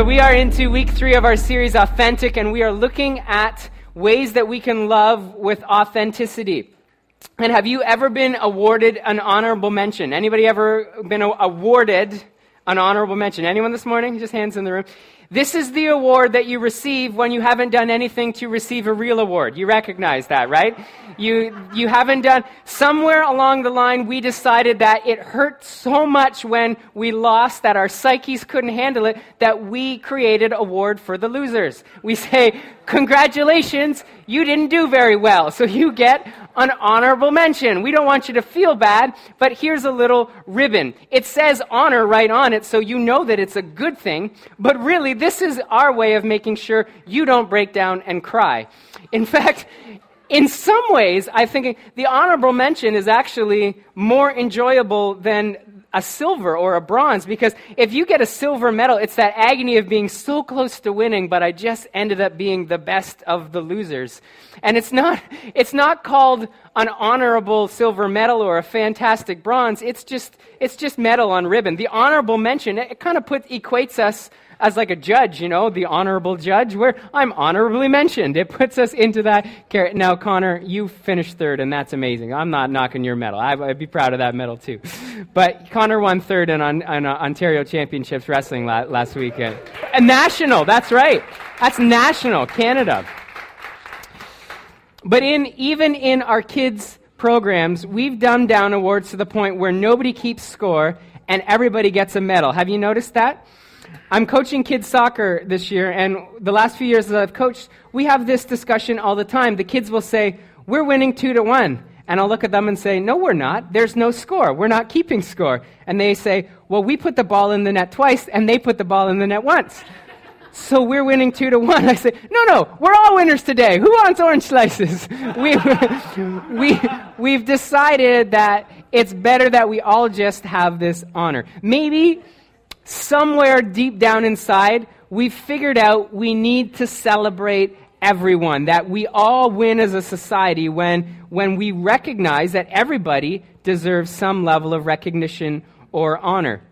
So, we are into week three of our series, Authentic, and we are looking at ways that we can love with authenticity. And have you ever been awarded an honorable mention? Anybody ever been awarded an honorable mention? Anyone this morning? Just hands in the room. This is the award that you receive when you haven't done anything to receive a real award. You recognize that, right? You, you haven't done, somewhere along the line, we decided that it hurt so much when we lost that our psyches couldn't handle it that we created award for the losers. We say, congratulations, you didn't do very well, so you get an honorable mention. We don't want you to feel bad, but here's a little ribbon. It says honor right on it, so you know that it's a good thing, but really, this is our way of making sure you don't break down and cry. In fact, in some ways, I think the honorable mention is actually more enjoyable than a silver or a bronze because if you get a silver medal, it's that agony of being so close to winning, but I just ended up being the best of the losers. And it's not, it's not called an honorable silver medal or a fantastic bronze. It's just, it's just medal on ribbon. The honorable mention, it, it kind of equates us as like a judge, you know, the honorable judge, where I'm honorably mentioned. It puts us into that character. Now, Connor, you finished third, and that's amazing. I'm not knocking your medal. I, would be proud of that medal, too. But Connor won third in, on, on uh, Ontario Championships Wrestling la- last weekend. A national, that's right. That's national, Canada. But in, even in our kids' programs, we've dumbed down awards to the point where nobody keeps score and everybody gets a medal. Have you noticed that? I'm coaching kids soccer this year, and the last few years that I've coached, we have this discussion all the time. The kids will say, We're winning two to one. And I'll look at them and say, No, we're not. There's no score. We're not keeping score. And they say, Well, we put the ball in the net twice, and they put the ball in the net once. So we're winning two to one. I say, No, no, we're all winners today. Who wants orange slices? we, we, we've decided that it's better that we all just have this honor. Maybe somewhere deep down inside, we've figured out we need to celebrate everyone, that we all win as a society when, when we recognize that everybody deserves some level of recognition or honor.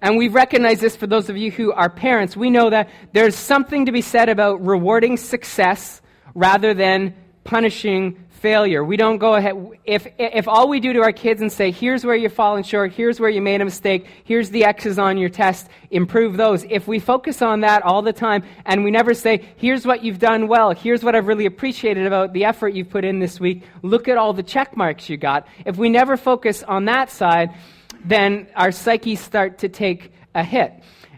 And we've recognized this for those of you who are parents. We know that there's something to be said about rewarding success rather than punishing failure. We don't go ahead. If, if all we do to our kids and say, here's where you've fallen short, here's where you made a mistake, here's the X's on your test, improve those. If we focus on that all the time and we never say, here's what you've done well, here's what I've really appreciated about the effort you've put in this week, look at all the check marks you got. If we never focus on that side, then our psyches start to take a hit.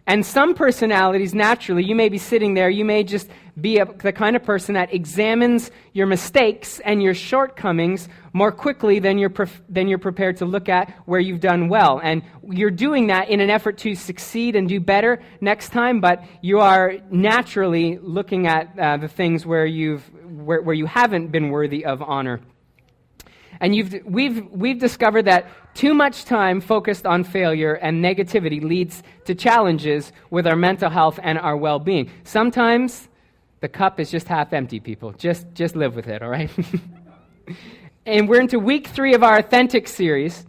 And some personalities, naturally, you may be sitting there, you may just be a, the kind of person that examines your mistakes and your shortcomings more quickly than you're, than you're prepared to look at where you've done well. And you're doing that in an effort to succeed and do better next time, but you are naturally looking at uh, the things where, you've, where, where you haven't been worthy of honor. And we've, we've discovered that too much time focused on failure and negativity leads to challenges with our mental health and our well being. Sometimes the cup is just half empty, people. Just, just live with it, all right? and we're into week three of our Authentic series.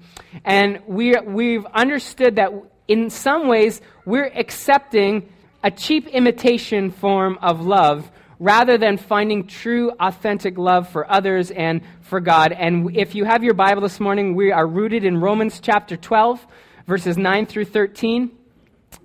And we, we've understood that in some ways we're accepting a cheap imitation form of love rather than finding true, authentic love for others and for God. And if you have your Bible this morning, we are rooted in Romans chapter 12, verses 9 through 13.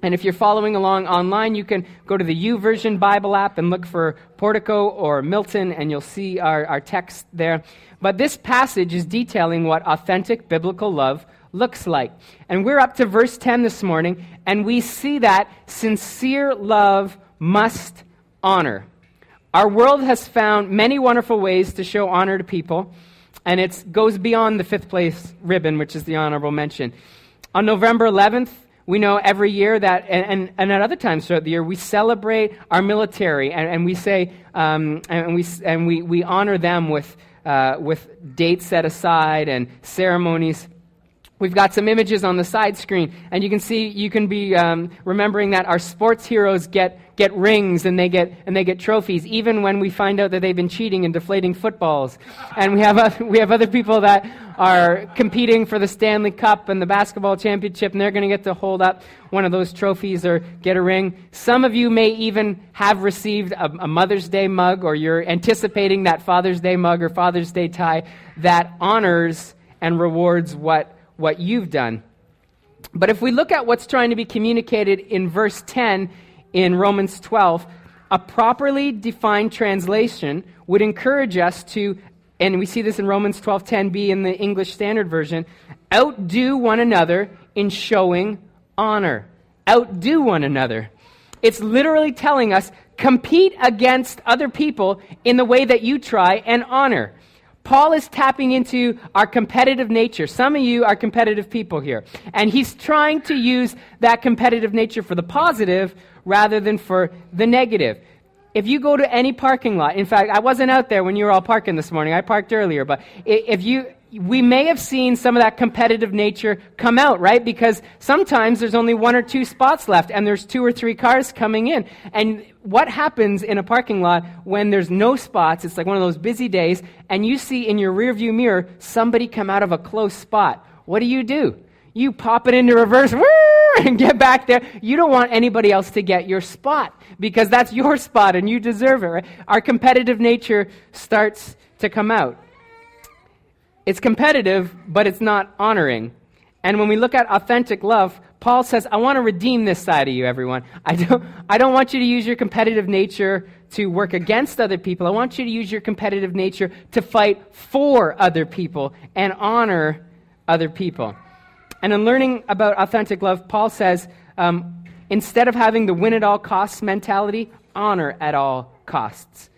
And if you're following along online, you can go to the YouVersion Bible app and look for Portico or Milton, and you'll see our, our text there. But this passage is detailing what authentic biblical love looks like. And we're up to verse 10 this morning, and we see that sincere love must honor. Our world has found many wonderful ways to show honor to people, and it goes beyond the fifth place ribbon, which is the honorable mention. On November 11th, we know every year that, and, and, and, at other times throughout the year, we celebrate our military and, and we say, um, and, we, and we, we honor them with, uh, with dates set aside and ceremonies. We've got some images on the side screen, and you can see, you can be um, remembering that our sports heroes get get rings and they get, and they get trophies, even when we find out that they've been cheating and deflating footballs. And we have, other, we have other people that are competing for the Stanley Cup and the basketball championship, and they're going to get to hold up one of those trophies or get a ring. Some of you may even have received a, a Mother's Day mug, or you're anticipating that Father's Day mug or Father's Day tie that honors and rewards what, what you've done. But if we look at what's trying to be communicated in verse 10 in Romans 12, a properly defined translation would encourage us to and we see this in Romans 12:10b in the English Standard Version, outdo one another in showing honor. Outdo one another. It's literally telling us compete against other people in the way that you try and honor. Paul is tapping into our competitive nature. Some of you are competitive people here. And he's trying to use that competitive nature for the positive rather than for the negative. If you go to any parking lot, in fact, I wasn't out there when you were all parking this morning. I parked earlier, but if you, we may have seen some of that competitive nature come out, right? Because sometimes there's only one or two spots left and there's two or three cars coming in. And what happens in a parking lot when there's no spots? It's like one of those busy days and you see in your rearview mirror somebody come out of a close spot. What do you do? You pop it into reverse and get back there. You don't want anybody else to get your spot because that's your spot and you deserve it. Right? Our competitive nature starts to come out. It's competitive, but it's not honoring. And when we look at authentic love, Paul says, I want to redeem this side of you, everyone. I don't, I don't want you to use your competitive nature to work against other people. I want you to use your competitive nature to fight for other people and honor other people. And in learning about authentic love, Paul says, um, instead of having the win at all costs mentality, honor at all costs.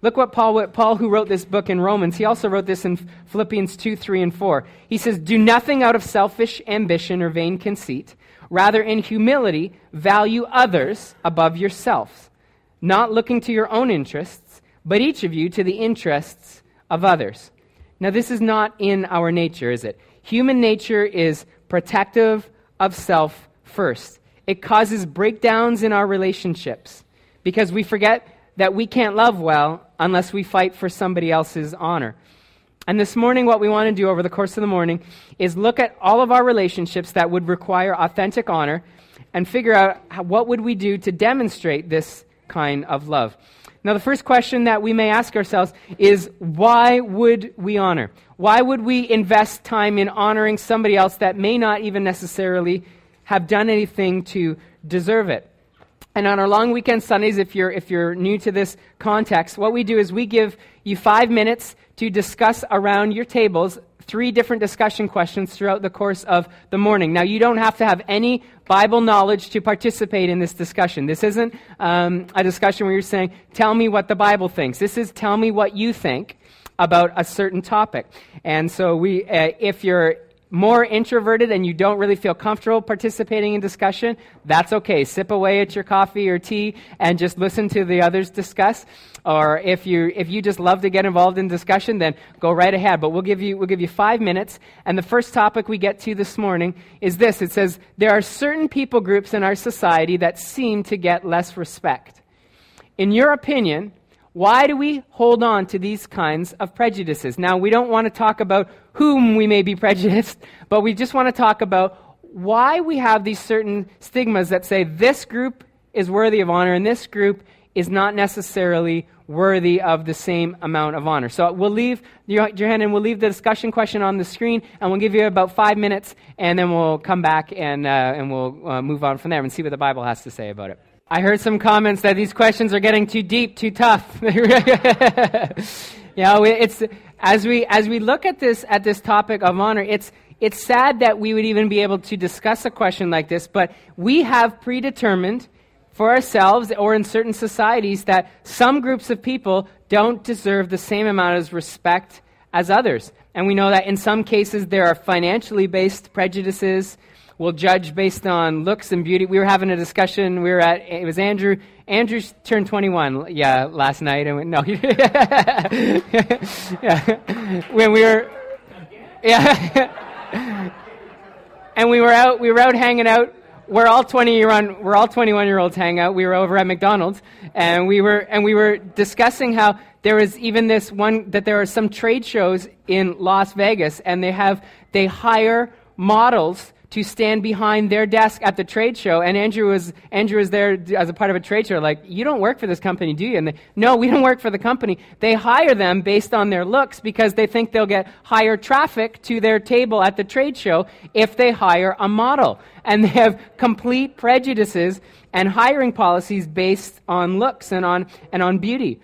Look what Paul, what Paul, who wrote this book in Romans, he also wrote this in Philippians 2, 3, and 4. He says, Do nothing out of selfish ambition or vain conceit. Rather, in humility, value others above yourselves, not looking to your own interests, but each of you to the interests of others. Now, this is not in our nature, is it? Human nature is protective of self first. It causes breakdowns in our relationships because we forget that we can't love well unless we fight for somebody else's honor. And this morning, what we want to do over the course of the morning is look at all of our relationships that would require authentic honor and figure out how, what would we do to demonstrate this kind of love. Now, the first question that we may ask ourselves is why would we honor? Why would we invest time in honoring somebody else that may not even necessarily have done anything to deserve it? And on our long weekend Sundays, if you're, if you're new to this context, what we do is we give you five minutes to discuss around your tables three different discussion questions throughout the course of the morning. Now, you don't have to have any Bible knowledge to participate in this discussion. This isn't um, a discussion where you're saying, tell me what the Bible thinks. This is tell me what you think about a certain topic. And so, we, uh, if you're more introverted and you don't really feel comfortable participating in discussion, that's okay. Sip away at your coffee or tea and just listen to the others discuss. Or if you if you just love to get involved in discussion, then go right ahead. But we'll give you we'll give you five minutes. And the first topic we get to this morning is this. It says there are certain people groups in our society that seem to get less respect. In your opinion, why do we hold on to these kinds of prejudices? Now, we don't want to talk about whom we may be prejudiced, but we just want to talk about why we have these certain stigmas that say this group is worthy of honor and this group is not necessarily worthy of the same amount of honor. So we'll leave your, your hand and we'll leave the discussion question on the screen and we'll give you about five minutes and then we'll come back and, uh, and we'll uh, move on from there and see what the Bible has to say about it. I heard some comments that these questions are getting too deep, too tough. know, it's as we as we look at this at this topic of honor, it's it's sad that we would even be able to discuss a question like this, but we have predetermined for ourselves or in certain societies that some groups of people don't deserve the same amount of respect as others. And we know that in some cases there are financially based prejudices will judge based on looks and beauty. We were having a discussion. We were at it was Andrew. Andrew turned 21. Yeah, last night. And we, no, yeah. when we were, yeah, and we were out. We were out hanging out where all 20 year on, where all 21 year olds hang out. We were over at McDonald's, and we were and we were discussing how there was even this one that there are some trade shows in Las Vegas, and they have they hire models to stand behind their desk at the trade show. And Andrew was, Andrew was there as a part of a trade show, like, you don't work for this company, do you? And they, no, we don't work for the company. They hire them based on their looks because they think they'll get higher traffic to their table at the trade show if they hire a model. And they have complete prejudices and hiring policies based on looks and on, and on beauty.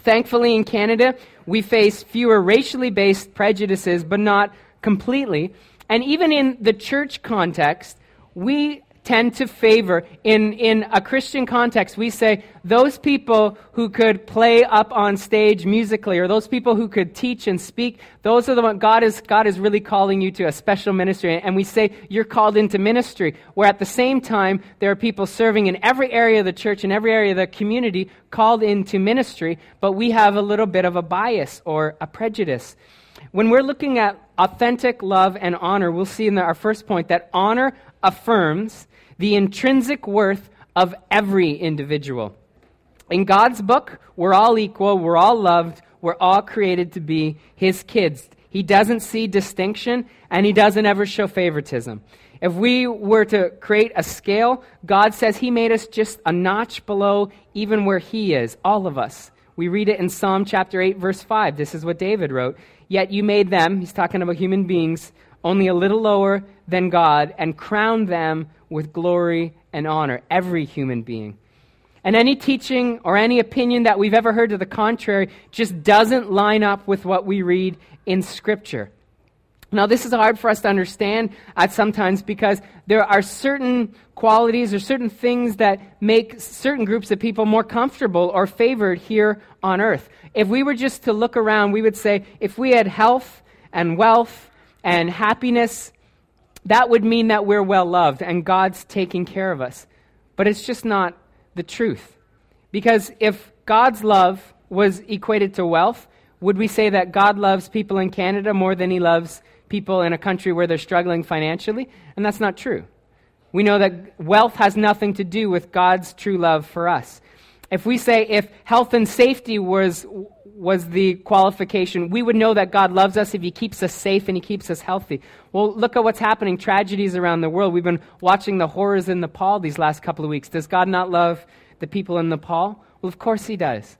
Thankfully, in Canada, we face fewer racially based prejudices, but not completely. And even in the church context, we tend to favor, in, in a Christian context, we say those people who could play up on stage musically, or those people who could teach and speak, those are the ones, God is, God is really calling you to a special ministry. And we say you're called into ministry, where at the same time, there are people serving in every area of the church, in every area of the community, called into ministry, but we have a little bit of a bias or a prejudice. When we're looking at authentic love and honor, we'll see in our first point that honor affirms the intrinsic worth of every individual. In God's book, we're all equal, we're all loved, we're all created to be His kids. He doesn't see distinction, and He doesn't ever show favoritism. If we were to create a scale, God says He made us just a notch below even where He is, all of us. We read it in Psalm chapter 8, verse 5. This is what David wrote. Yet you made them, he's talking about human beings, only a little lower than God and crowned them with glory and honor, every human being. And any teaching or any opinion that we've ever heard to the contrary just doesn't line up with what we read in Scripture. Now, this is hard for us to understand at sometimes because there are certain qualities or certain things that make certain groups of people more comfortable or favored here on earth. If we were just to look around, we would say if we had health and wealth and happiness, that would mean that we're well loved and God's taking care of us. But it's just not the truth. Because if God's love was equated to wealth, would we say that God loves people in Canada more than he loves people in a country where they're struggling financially? And that's not true. We know that wealth has nothing to do with God's true love for us. If we say if health and safety was, was the qualification, we would know that God loves us if He keeps us safe and He keeps us healthy. Well, look at what's happening tragedies around the world. We've been watching the horrors in Nepal these last couple of weeks. Does God not love the people in Nepal? Well, of course He does.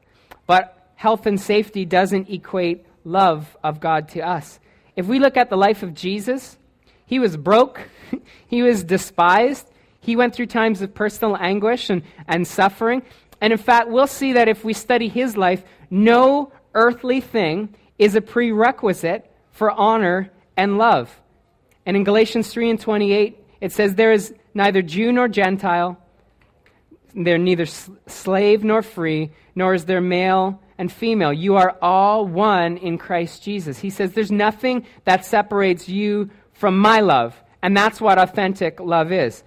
But health and safety doesn't equate love of God to us. If we look at the life of Jesus, He was broke, He was despised, He went through times of personal anguish and, and suffering. And in fact, we'll see that if we study his life, no earthly thing is a prerequisite for honor and love. And in Galatians 3 and 28, it says, There is neither Jew nor Gentile, there neither slave nor free, nor is there male and female. You are all one in Christ Jesus. He says, There's nothing that separates you from my love. And that's what authentic love is.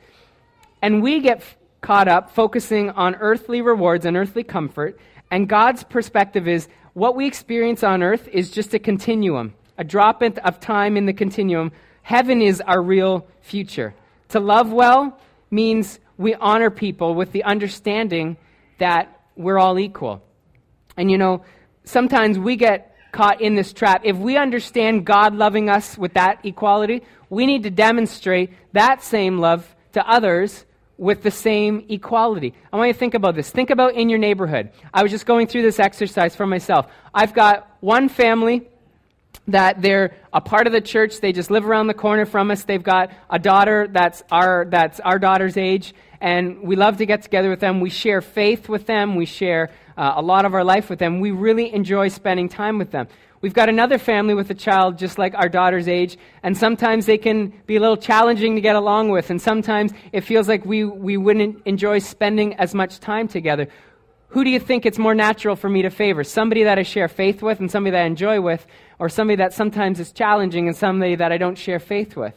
And we get caught up focusing on earthly rewards and earthly comfort. And God's perspective is what we experience on earth is just a continuum, a drop in of time in the continuum. Heaven is our real future. To love well means we honor people with the understanding that we're all equal. And you know, sometimes we get caught in this trap. If we understand God loving us with that equality, we need to demonstrate that same love to others with the same equality. I want you to think about this. Think about in your neighborhood. I was just going through this exercise for myself. I've got one family that they're a part of the church. They just live around the corner from us. They've got a daughter that's our, that's our daughter's age, and we love to get together with them. We share faith with them. We share uh, a lot of our life with them. We really enjoy spending time with them. We've got another family with a child just like our daughter's age, and sometimes they can be a little challenging to get along with, and sometimes it feels like we, we wouldn't enjoy spending as much time together. Who do you think it's more natural for me to favor? Somebody that I share faith with and somebody that I enjoy with, or somebody that sometimes is challenging and somebody that I don't share faith with?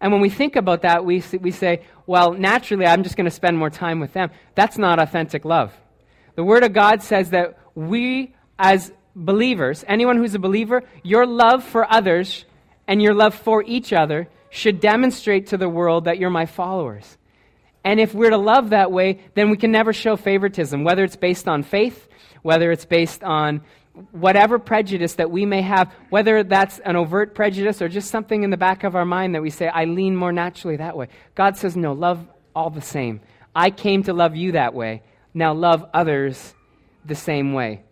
And when we think about that, we, we say, well, naturally, I'm just going to spend more time with them. That's not authentic love. The Word of God says that we, as believers, anyone who's a believer, your love for others and your love for each other should demonstrate to the world that you're my followers. And if we're to love that way, then we can never show favoritism, whether it's based on faith, whether it's based on whatever prejudice that we may have, whether that's an overt prejudice or just something in the back of our mind that we say, I lean more naturally that way. God says, no, love all the same. I came to love you that way. Now love others the same way.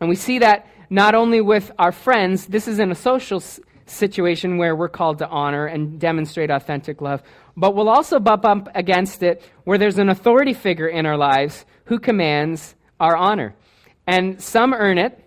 And we see that not only with our friends, this is in a social s- situation where we're called to honor and demonstrate authentic love, but we'll also bump up against it where there's an authority figure in our lives who commands our honor. And some earn it,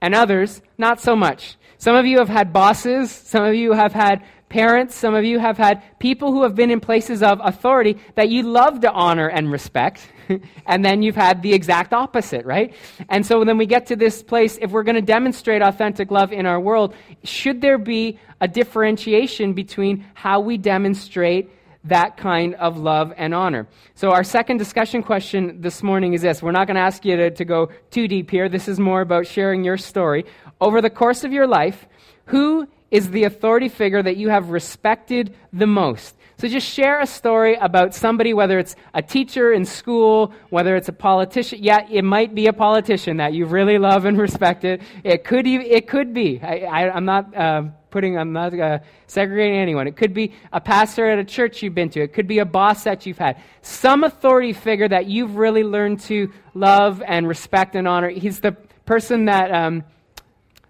and others not so much. Some of you have had bosses, some of you have had parents, some of you have had people who have been in places of authority that you love to honor and respect. and then you've had the exact opposite, right? And so then we get to this place, if we're going to demonstrate authentic love in our world, should there be a differentiation between how we demonstrate that kind of love and honor. So, our second discussion question this morning is this. We're not going to ask you to, to go too deep here. This is more about sharing your story. Over the course of your life, who is the authority figure that you have respected the most? So just share a story about somebody, whether it's a teacher in school, whether it's a politician. Yeah, it might be a politician that you really love and respected. It could, it could be. I, am not uh, putting, I'm not uh, segregating anyone. It could be a pastor at a church you've been to. It could be a boss that you've had. Some authority figure that you've really learned to love and respect and honor. He's the person that. Um,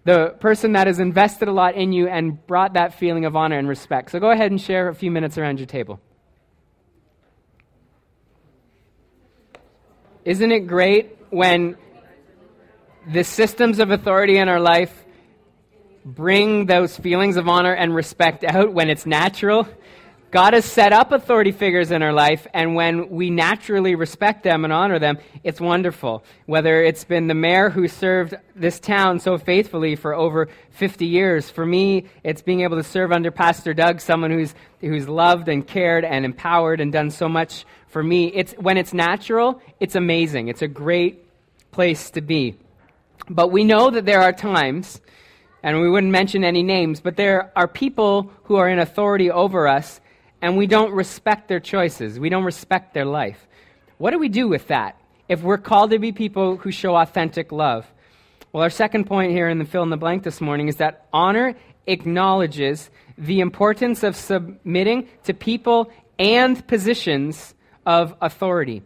the person that has invested a lot in you and brought that feeling of honor and respect. So go ahead and share a few minutes around your table. Isn't it great when the systems of authority in our life bring those feelings of honor and respect out when it's natural? God has set up authority figures in our life, and when we naturally respect them and honor them, it's wonderful. Whether it's been the mayor who served this town so faithfully for over 50 years. For me, it's being able to serve under Pastor Doug, someone who's, who's loved and cared and empowered and done so much for me. It's, when it's natural, it's amazing. It's a great place to be. But we know that there are times, and we wouldn't mention any names, but there are people who are in authority over us and we don't respect their choices. We don't respect their life. What do we do with that if we're called to be people who show authentic love? Well, our second point here in the fill in the blank this morning is that honor acknowledges the importance of submitting to people and positions of authority.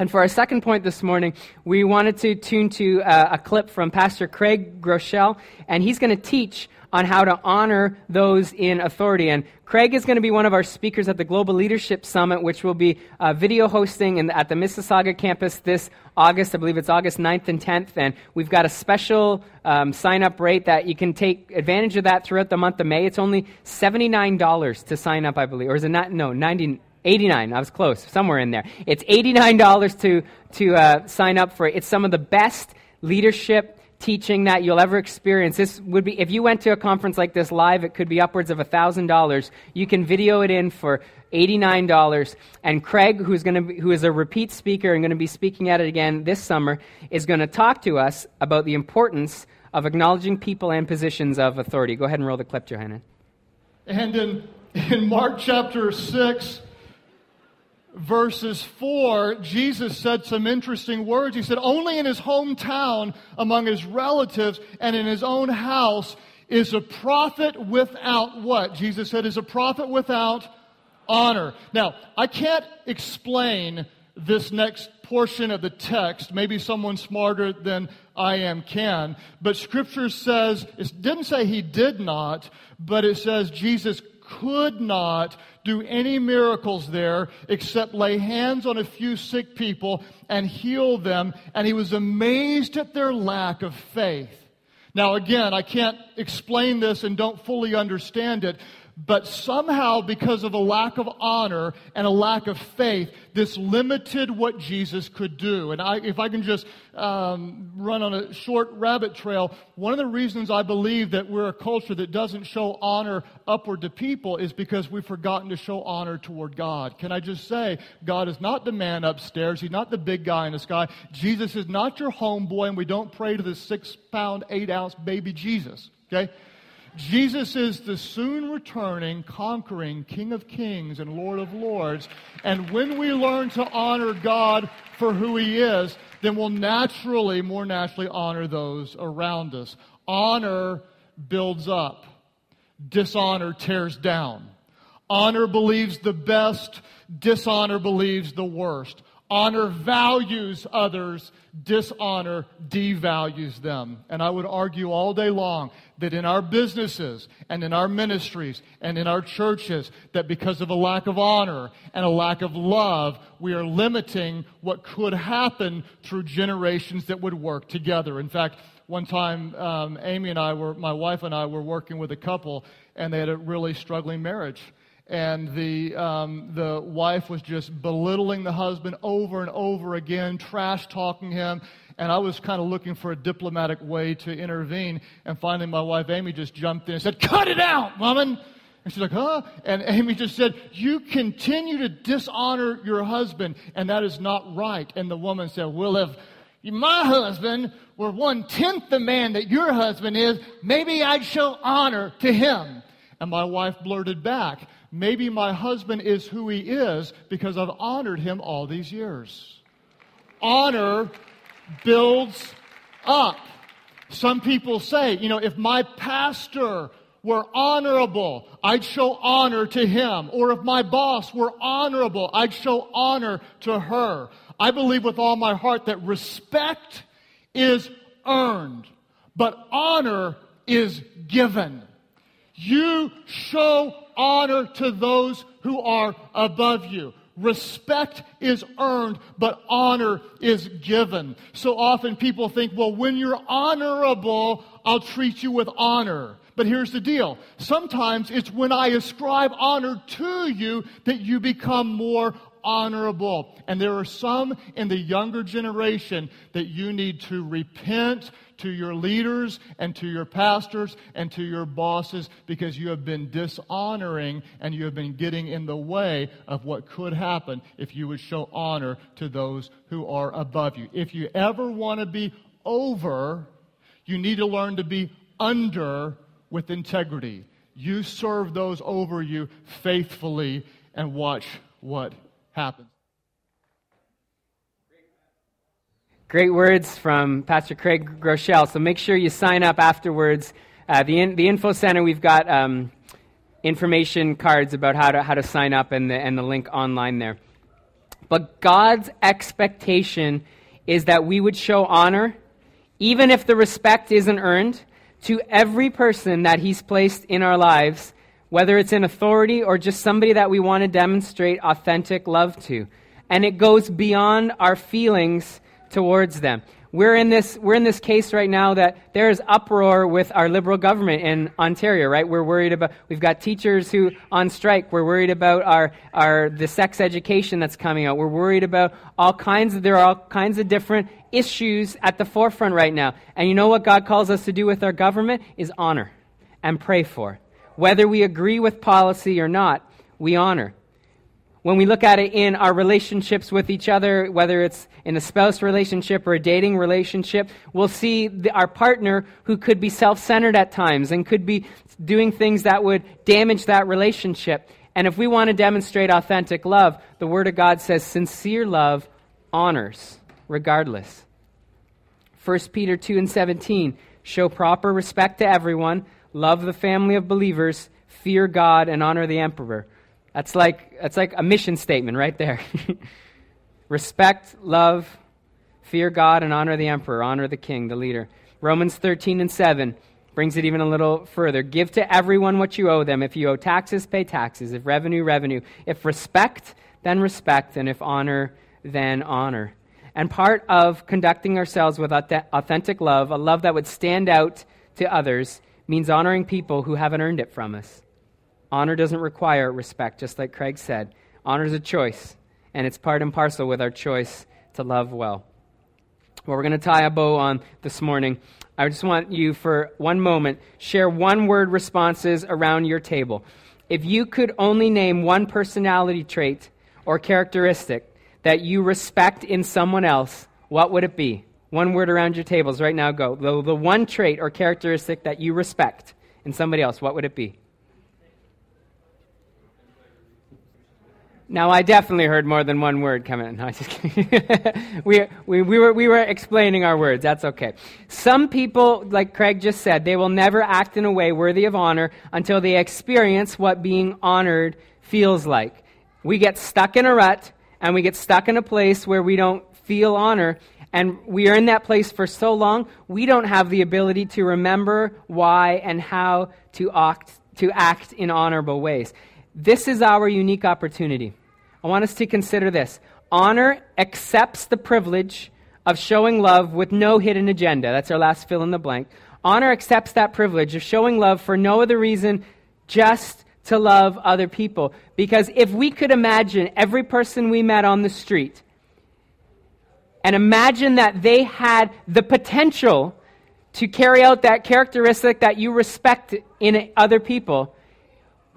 And for our second point this morning, we wanted to tune to uh, a clip from Pastor Craig Groeschel, and he's going to teach on how to honor those in authority. And Craig is going to be one of our speakers at the Global Leadership Summit, which will be uh, video hosting in, at the Mississauga campus this August. I believe it's August 9th and 10th. And we've got a special um, sign up rate that you can take advantage of that throughout the month of May. It's only $79 to sign up, I believe. Or is it not? No, 90 89 i was close somewhere in there it's $89 to, to uh, sign up for it it's some of the best leadership teaching that you'll ever experience. This would be, if you went to a conference like this live, it could be upwards of $1,000. You can video it in for $89. And Craig, who's going to be, who is a repeat speaker and going to be speaking at it again this summer, is going to talk to us about the importance of acknowledging people and positions of authority. Go ahead and roll the clip, Johanna. And in, in Mark chapter 6, verses 4, Jesus said some interesting words. He said, Only in his hometown, among his relatives, and in his own house is a prophet without what? Jesus said, is a prophet without honor. Now, I can't explain this next portion of the text. Maybe someone smarter than I am can. But scripture says, it didn't say he did not, but it says Jesus could not do any miracles there except lay hands on a few sick people and heal them. And he was amazed at their lack of faith. Now, again, I can't explain this and don't fully understand it, but somehow, because of a lack of honor and a lack of faith, this limited what Jesus could do. And I, if I can just um, run on a short rabbit trail, one of the reasons I believe that we're a culture that doesn't show honor upward to people is because we've forgotten to show honor toward God. Can I just say, God is not the man upstairs. He's not the big guy in the sky. Jesus is not your homeboy, and we don't pray to the six pound, eight ounce baby Jesus. Okay? Jesus is the soon returning, conquering King of Kings and Lord of Lords. And when we learn to honor God for who He is, then we'll naturally, more naturally, honor those around us. Honor builds up, dishonor tears down. Honor believes the best, dishonor believes the worst. Honor values others, dishonor devalues them. And I would argue all day long that in our businesses and in our ministries and in our churches, that because of a lack of honor and a lack of love, we are limiting what could happen through generations that would work together. In fact, one time, um, Amy and I were, my wife and I were working with a couple, and they had a really struggling marriage and the, um, the wife was just belittling the husband over and over again, trash talking him. And I was kind of looking for a diplomatic way to intervene. And finally, my wife Amy just jumped in and said, Cut it out, woman! And she's like, Huh? And Amy just said, You continue to dishonor your husband, and that is not right. And the woman said, Well, if my husband were one tenth the man that your husband is, maybe I'd show honor to him. And my wife blurted back, Maybe my husband is who he is because I've honored him all these years. Honor builds up. Some people say, you know, if my pastor were honorable, I'd show honor to him. Or if my boss were honorable, I'd show honor to her. I believe with all my heart that respect is earned, but honor is given. You show honor to those who are above you. Respect is earned, but honor is given. So often people think, well, when you're honorable, I'll treat you with honor. But here's the deal. Sometimes it's when I ascribe honor to you that you become more honorable. And there are some in the younger generation that you need to repent to your leaders and to your pastors and to your bosses because you have been dishonoring and you have been getting in the way of what could happen if you would show honor to those who are above you. If you ever want to be over, you need to learn to be under with integrity. You serve those over you faithfully and watch what happens. Great words from Pastor Craig Groeschel. So make sure you sign up afterwards. Uh, the, in, the info center, we've got um, information cards about how to, how to sign up and the, and the link online there. But God's expectation is that we would show honor, even if the respect isn't earned, to every person that He's placed in our lives, whether it's in authority or just somebody that we want to demonstrate authentic love to. And it goes beyond our feelings towards them. We're in this, we're in this case right now that there's uproar with our liberal government in Ontario, right? We're worried about, we've got teachers who on strike. We're worried about our, our, the sex education that's coming out. We're worried about all kinds of, there are all kinds of different issues at the forefront right now. And you know what God calls us to do with our government? Is honor and pray for. Whether we agree with policy or not, we honor when we look at it in our relationships with each other, whether it's in a spouse relationship or a dating relationship, we'll see the, our partner who could be self centered at times and could be doing things that would damage that relationship. And if we want to demonstrate authentic love, the Word of God says sincere love honors, regardless. 1 Peter 2 and 17 show proper respect to everyone, love the family of believers, fear God, and honor the emperor. That's like, that's like a mission statement right there. Respect, love, fear God, and honor the emperor, honor the king, the leader. Romans 13 and 7 brings it even a little further. Give to everyone what you owe them. If you owe taxes, pay taxes. If revenue, revenue. If respect, then respect. And if honor, then honor. And part of conducting ourselves with authentic love, a love that would stand out to others, means honoring people who haven't earned it from us. Honor doesn't require respect, just like Craig said. Honor is a choice, and it's part and parcel with our choice to love well. Well, we're going to tie a bow on this morning. I just want you for one moment share one word responses around your table. If you could only name one personality trait or characteristic that you respect in someone else, what would it be? One word around your tables right now. Go. The, the one trait or characteristic that you respect in somebody else, what would it be? Now, I definitely heard more than one word come in. No, just we, we, we, were, we were explaining our words. That's okay. Some people, like Craig just said, they will never act in a way worthy of honor until they experience what being honored feels like. We get stuck in a rut and we get stuck in a place where we don't feel honor. And we are in that place for so long, we don't have the ability to remember why and how to act, to act in honorable ways. This is our unique opportunity. I want us to consider this. Honor accepts the privilege of showing love with no hidden agenda. That's our last fill in the blank. Honor accepts that privilege of showing love for no other reason, just to love other people. Because if we could imagine every person we met on the street and imagine that they had the potential to carry out that characteristic that you respect in other people,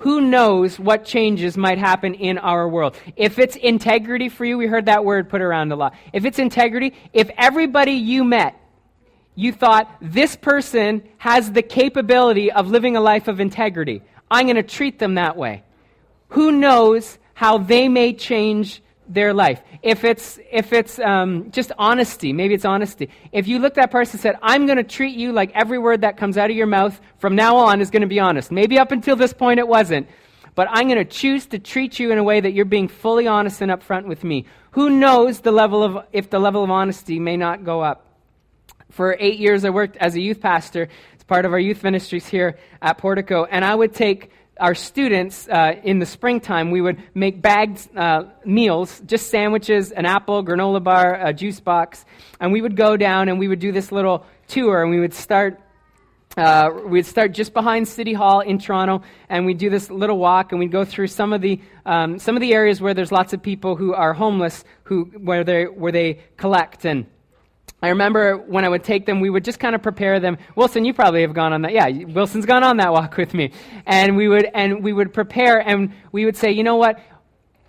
who knows what changes might happen in our world. If it's integrity for you, we heard that word put around a lot. If it's integrity, if everybody you met, you thought this person has the capability of living a life of integrity, I'm going to treat them that way. Who knows how they may change their life. If it's, if it's um, just honesty, maybe it's honesty. If you look at that person and said, I'm going to treat you like every word that comes out of your mouth from now on is going to be honest. Maybe up until this point it wasn't. But I'm going to choose to treat you in a way that you're being fully honest and upfront with me. Who knows the level of, if the level of honesty may not go up? For eight years, I worked as a youth pastor. It's part of our youth ministries here at Portico. And I would take our students uh, in the springtime, we would make bagged uh, meals, just sandwiches, an apple, granola bar, a juice box, and we would go down and we would do this little tour, and we would start. Uh, we'd start just behind City Hall in Toronto, and we'd do this little walk, and we'd go through some of the um, some of the areas where there's lots of people who are homeless, who where they where they collect and I remember when I would take them, we would just kind of prepare them. Wilson, you probably have gone on that. Yeah, Wilson's gone on that walk with me. And we would, and we would prepare and we would say, you know what?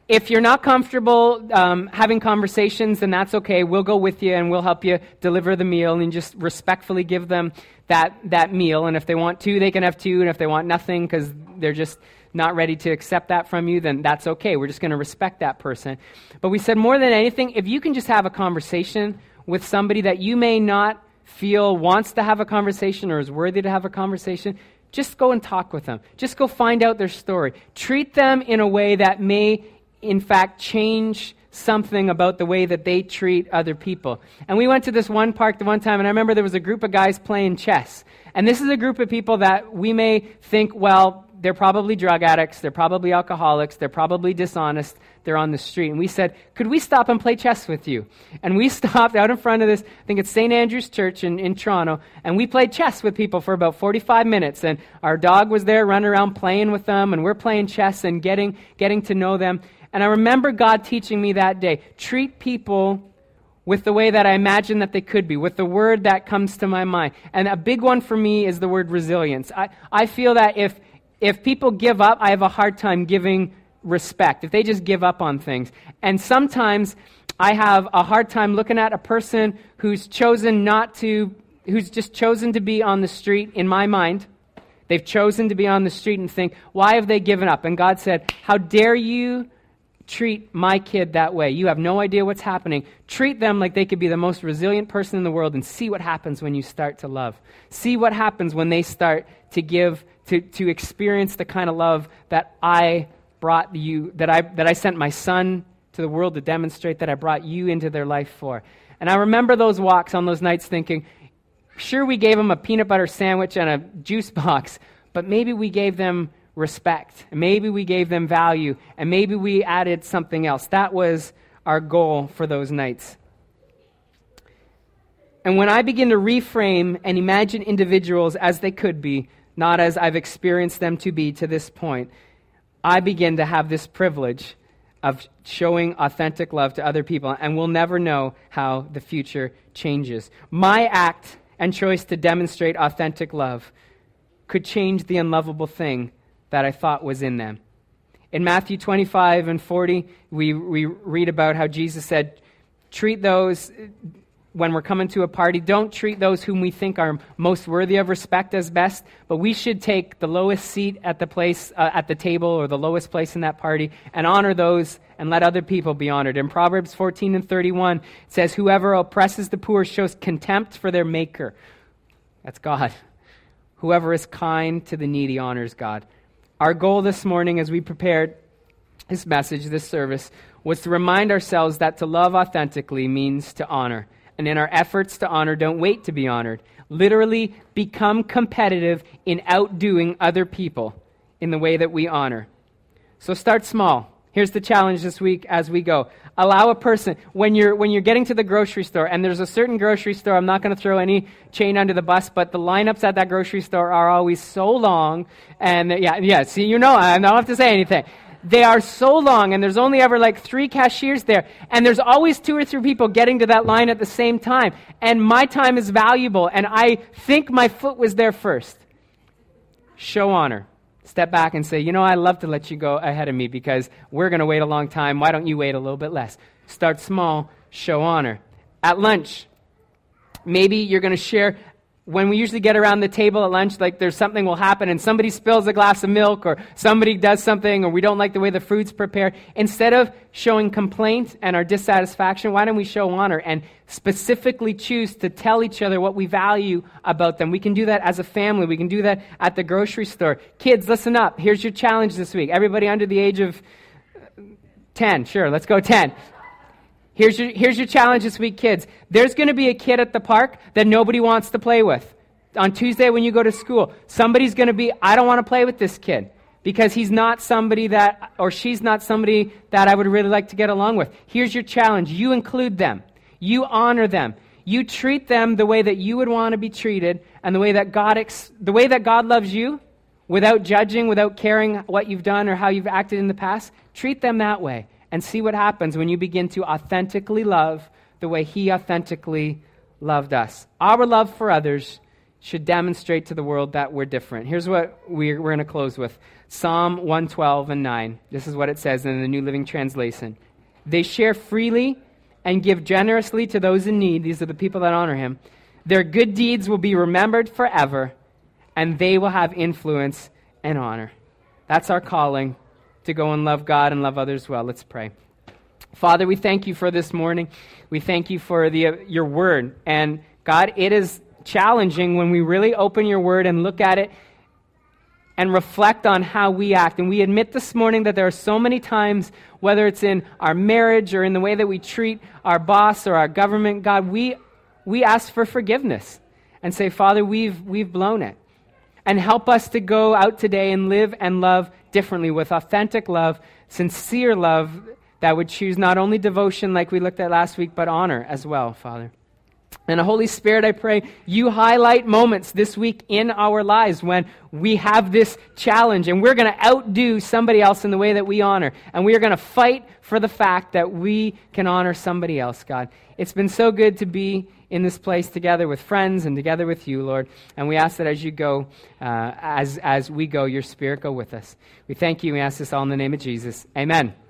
If you're not comfortable um, having conversations, then that's okay. We'll go with you and we'll help you deliver the meal and just respectfully give them that, that meal. And if they want two, they can have two. And if they want nothing because they're just not ready to accept that from you, then that's okay. We're just going to respect that person. But we said more than anything, if you can just have a conversation with somebody that you may not feel wants to have a conversation or is worthy to have a conversation, just go and talk with them. Just go find out their story. Treat them in a way that may, in fact, change something about the way that they treat other people. And we went to this one park the one time, and I remember there was a group of guys playing chess. And this is a group of people that we may think, well, they're probably drug addicts, they're probably alcoholics, they're probably dishonest, they're on the street. And we said, Could we stop and play chess with you? And we stopped out in front of this, I think it's St. Andrew's Church in, in Toronto, and we played chess with people for about 45 minutes. And our dog was there running around playing with them, and we're playing chess and getting, getting to know them. And I remember God teaching me that day treat people with the way that I imagine that they could be, with the word that comes to my mind. And a big one for me is the word resilience. I, I feel that if, if people give up, I have a hard time giving respect, if they just give up on things. And sometimes I have a hard time looking at a person who's chosen not to, who's just chosen to be on the street in my mind. They've chosen to be on the street and think, why have they given up? And God said, How dare you treat my kid that way? You have no idea what's happening. Treat them like they could be the most resilient person in the world and see what happens when you start to love. See what happens when they start to give, to, to experience the kind of love that I brought you, that I, that I sent my son to the world to demonstrate that I brought you into their life for. And I remember those walks on those nights thinking, sure, we gave them a peanut butter sandwich and a juice box, but maybe we gave them respect. And maybe we gave them value. And maybe we added something else. That was our goal for those nights. And when I begin to reframe and imagine individuals as they could be, not as I've experienced them to be to this point, I begin to have this privilege of showing authentic love to other people, and we'll never know how the future changes. My act and choice to demonstrate authentic love could change the unlovable thing that I thought was in them. In Matthew 25 and 40, we, we read about how Jesus said, Treat those, when we're coming to a party, don't treat those whom we think are most worthy of respect as best, but we should take the lowest seat at the place uh, at the table or the lowest place in that party and honor those and let other people be honored. In Proverbs 14 and 31, it says, Whoever oppresses the poor shows contempt for their maker. That's God. Whoever is kind to the needy honors God. Our goal this morning as we prepared this message, this service, was to remind ourselves that to love authentically means to honor and in our efforts to honor, don't wait to be honored. Literally, become competitive in outdoing other people in the way that we honor. So start small. Here's the challenge this week as we go. Allow a person, when you're, when you're getting to the grocery store, and there's a certain grocery store, I'm not going to throw any chain under the bus, but the lineups at that grocery store are always so long. And yeah, yeah, see, you know, I don't have to say anything. They are so long, and there's only ever like three cashiers there, and there's always two or three people getting to that line at the same time. And my time is valuable, and I think my foot was there first. Show honor. Step back and say, you know, I love to let you go ahead of me because we're going to wait a long time. Why don't you wait a little bit less? Start small, show honor. At lunch, maybe you're going to share when we usually get around the table at lunch, like there's something will happen and somebody spills a glass of milk or somebody does something or we don't like the way the food's prepared, instead of showing complaint and our dissatisfaction, why don't we show honor and specifically choose to tell each other what we value about them? We can do that as a family. We can do that at the grocery store. Kids, listen up. Here's your challenge this week. Everybody under the age of 10, sure, let's go 10. Here's your, here's your challenge this week, kids. There's going to be a kid at the park that nobody wants to play with. On Tuesday, when you go to school, somebody's going to be, I don't want to play with this kid because he's not somebody that, or she's not somebody that I would really like to get along with. Here's your challenge you include them, you honor them, you treat them the way that you would want to be treated, and the way that God, ex- the way that God loves you, without judging, without caring what you've done or how you've acted in the past. Treat them that way and see what happens when you begin to authentically love the way He authentically loved us. Our love for others should demonstrate to the world that we're different. Here's what we're, we're going to close with Psalm 112 and 9. This is what it says in the New Living Translation. They share freely and give generously to those in need. These are the people that honor Him. Their good deeds will be remembered forever, and they will have influence and honor. That's our calling to go and love God and love others well. Let's pray. Father, we thank you for this morning. We thank you for the, uh, your word. And God, it is challenging when we really open your word and look at it and reflect on how we act. And we admit this morning that there are so many times, whether it's in our marriage or in the way that we treat our boss or our government, God, we, we ask for forgiveness and say, Father, we've, we've blown it. And help us to go out today and live and love differently with authentic love, sincere love that would choose not only devotion like we looked at last week, but honor as well, Father. And Holy Spirit, I pray you highlight moments this week in our lives when we have this challenge and we're going to outdo somebody else in the way that we honor. And we are going to fight for the fact that we can honor somebody else, God. It's been so good to be in this place together with friends and together with you, Lord. And we ask that as you go, uh, as, as we go, your Spirit go with us. We thank you. We ask this all in the name of Jesus. Amen.